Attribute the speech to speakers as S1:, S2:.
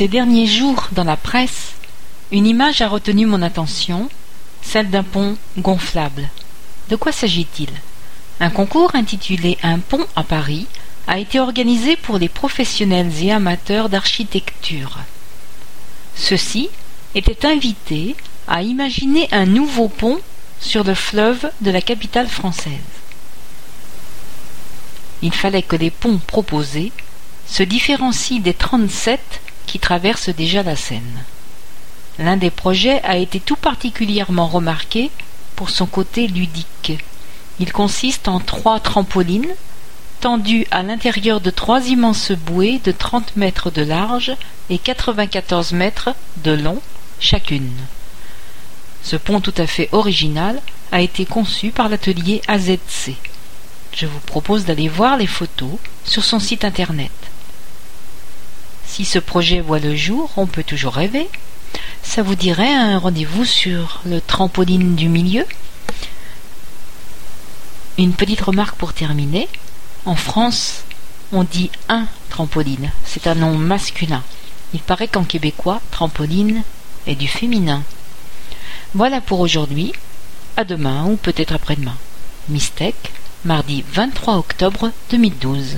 S1: Ces derniers jours, dans la presse, une image a retenu mon attention, celle d'un pont gonflable. De quoi s'agit-il? Un concours intitulé Un pont à Paris a été organisé pour les professionnels et amateurs d'architecture. Ceux-ci étaient invités à imaginer un nouveau pont sur le fleuve de la capitale française. Il fallait que les ponts proposés se différencient des 37 qui traversent déjà la Seine. L'un des projets a été tout particulièrement remarqué pour son côté ludique. Il consiste en trois trampolines tendues à l'intérieur de trois immenses bouées de 30 mètres de large et 94 mètres de long chacune. Ce pont tout à fait original a été conçu par l'atelier AZC. Je vous propose d'aller voir les photos sur son site internet. Si ce projet voit le jour, on peut toujours rêver. Ça vous dirait un rendez-vous sur le trampoline du milieu? Une petite remarque pour terminer. En France, on dit un trampoline. C'est un nom masculin. Il paraît qu'en québécois, trampoline est du féminin. Voilà pour aujourd'hui. À demain ou peut-être après-demain. Mistec, mardi 23 octobre 2012.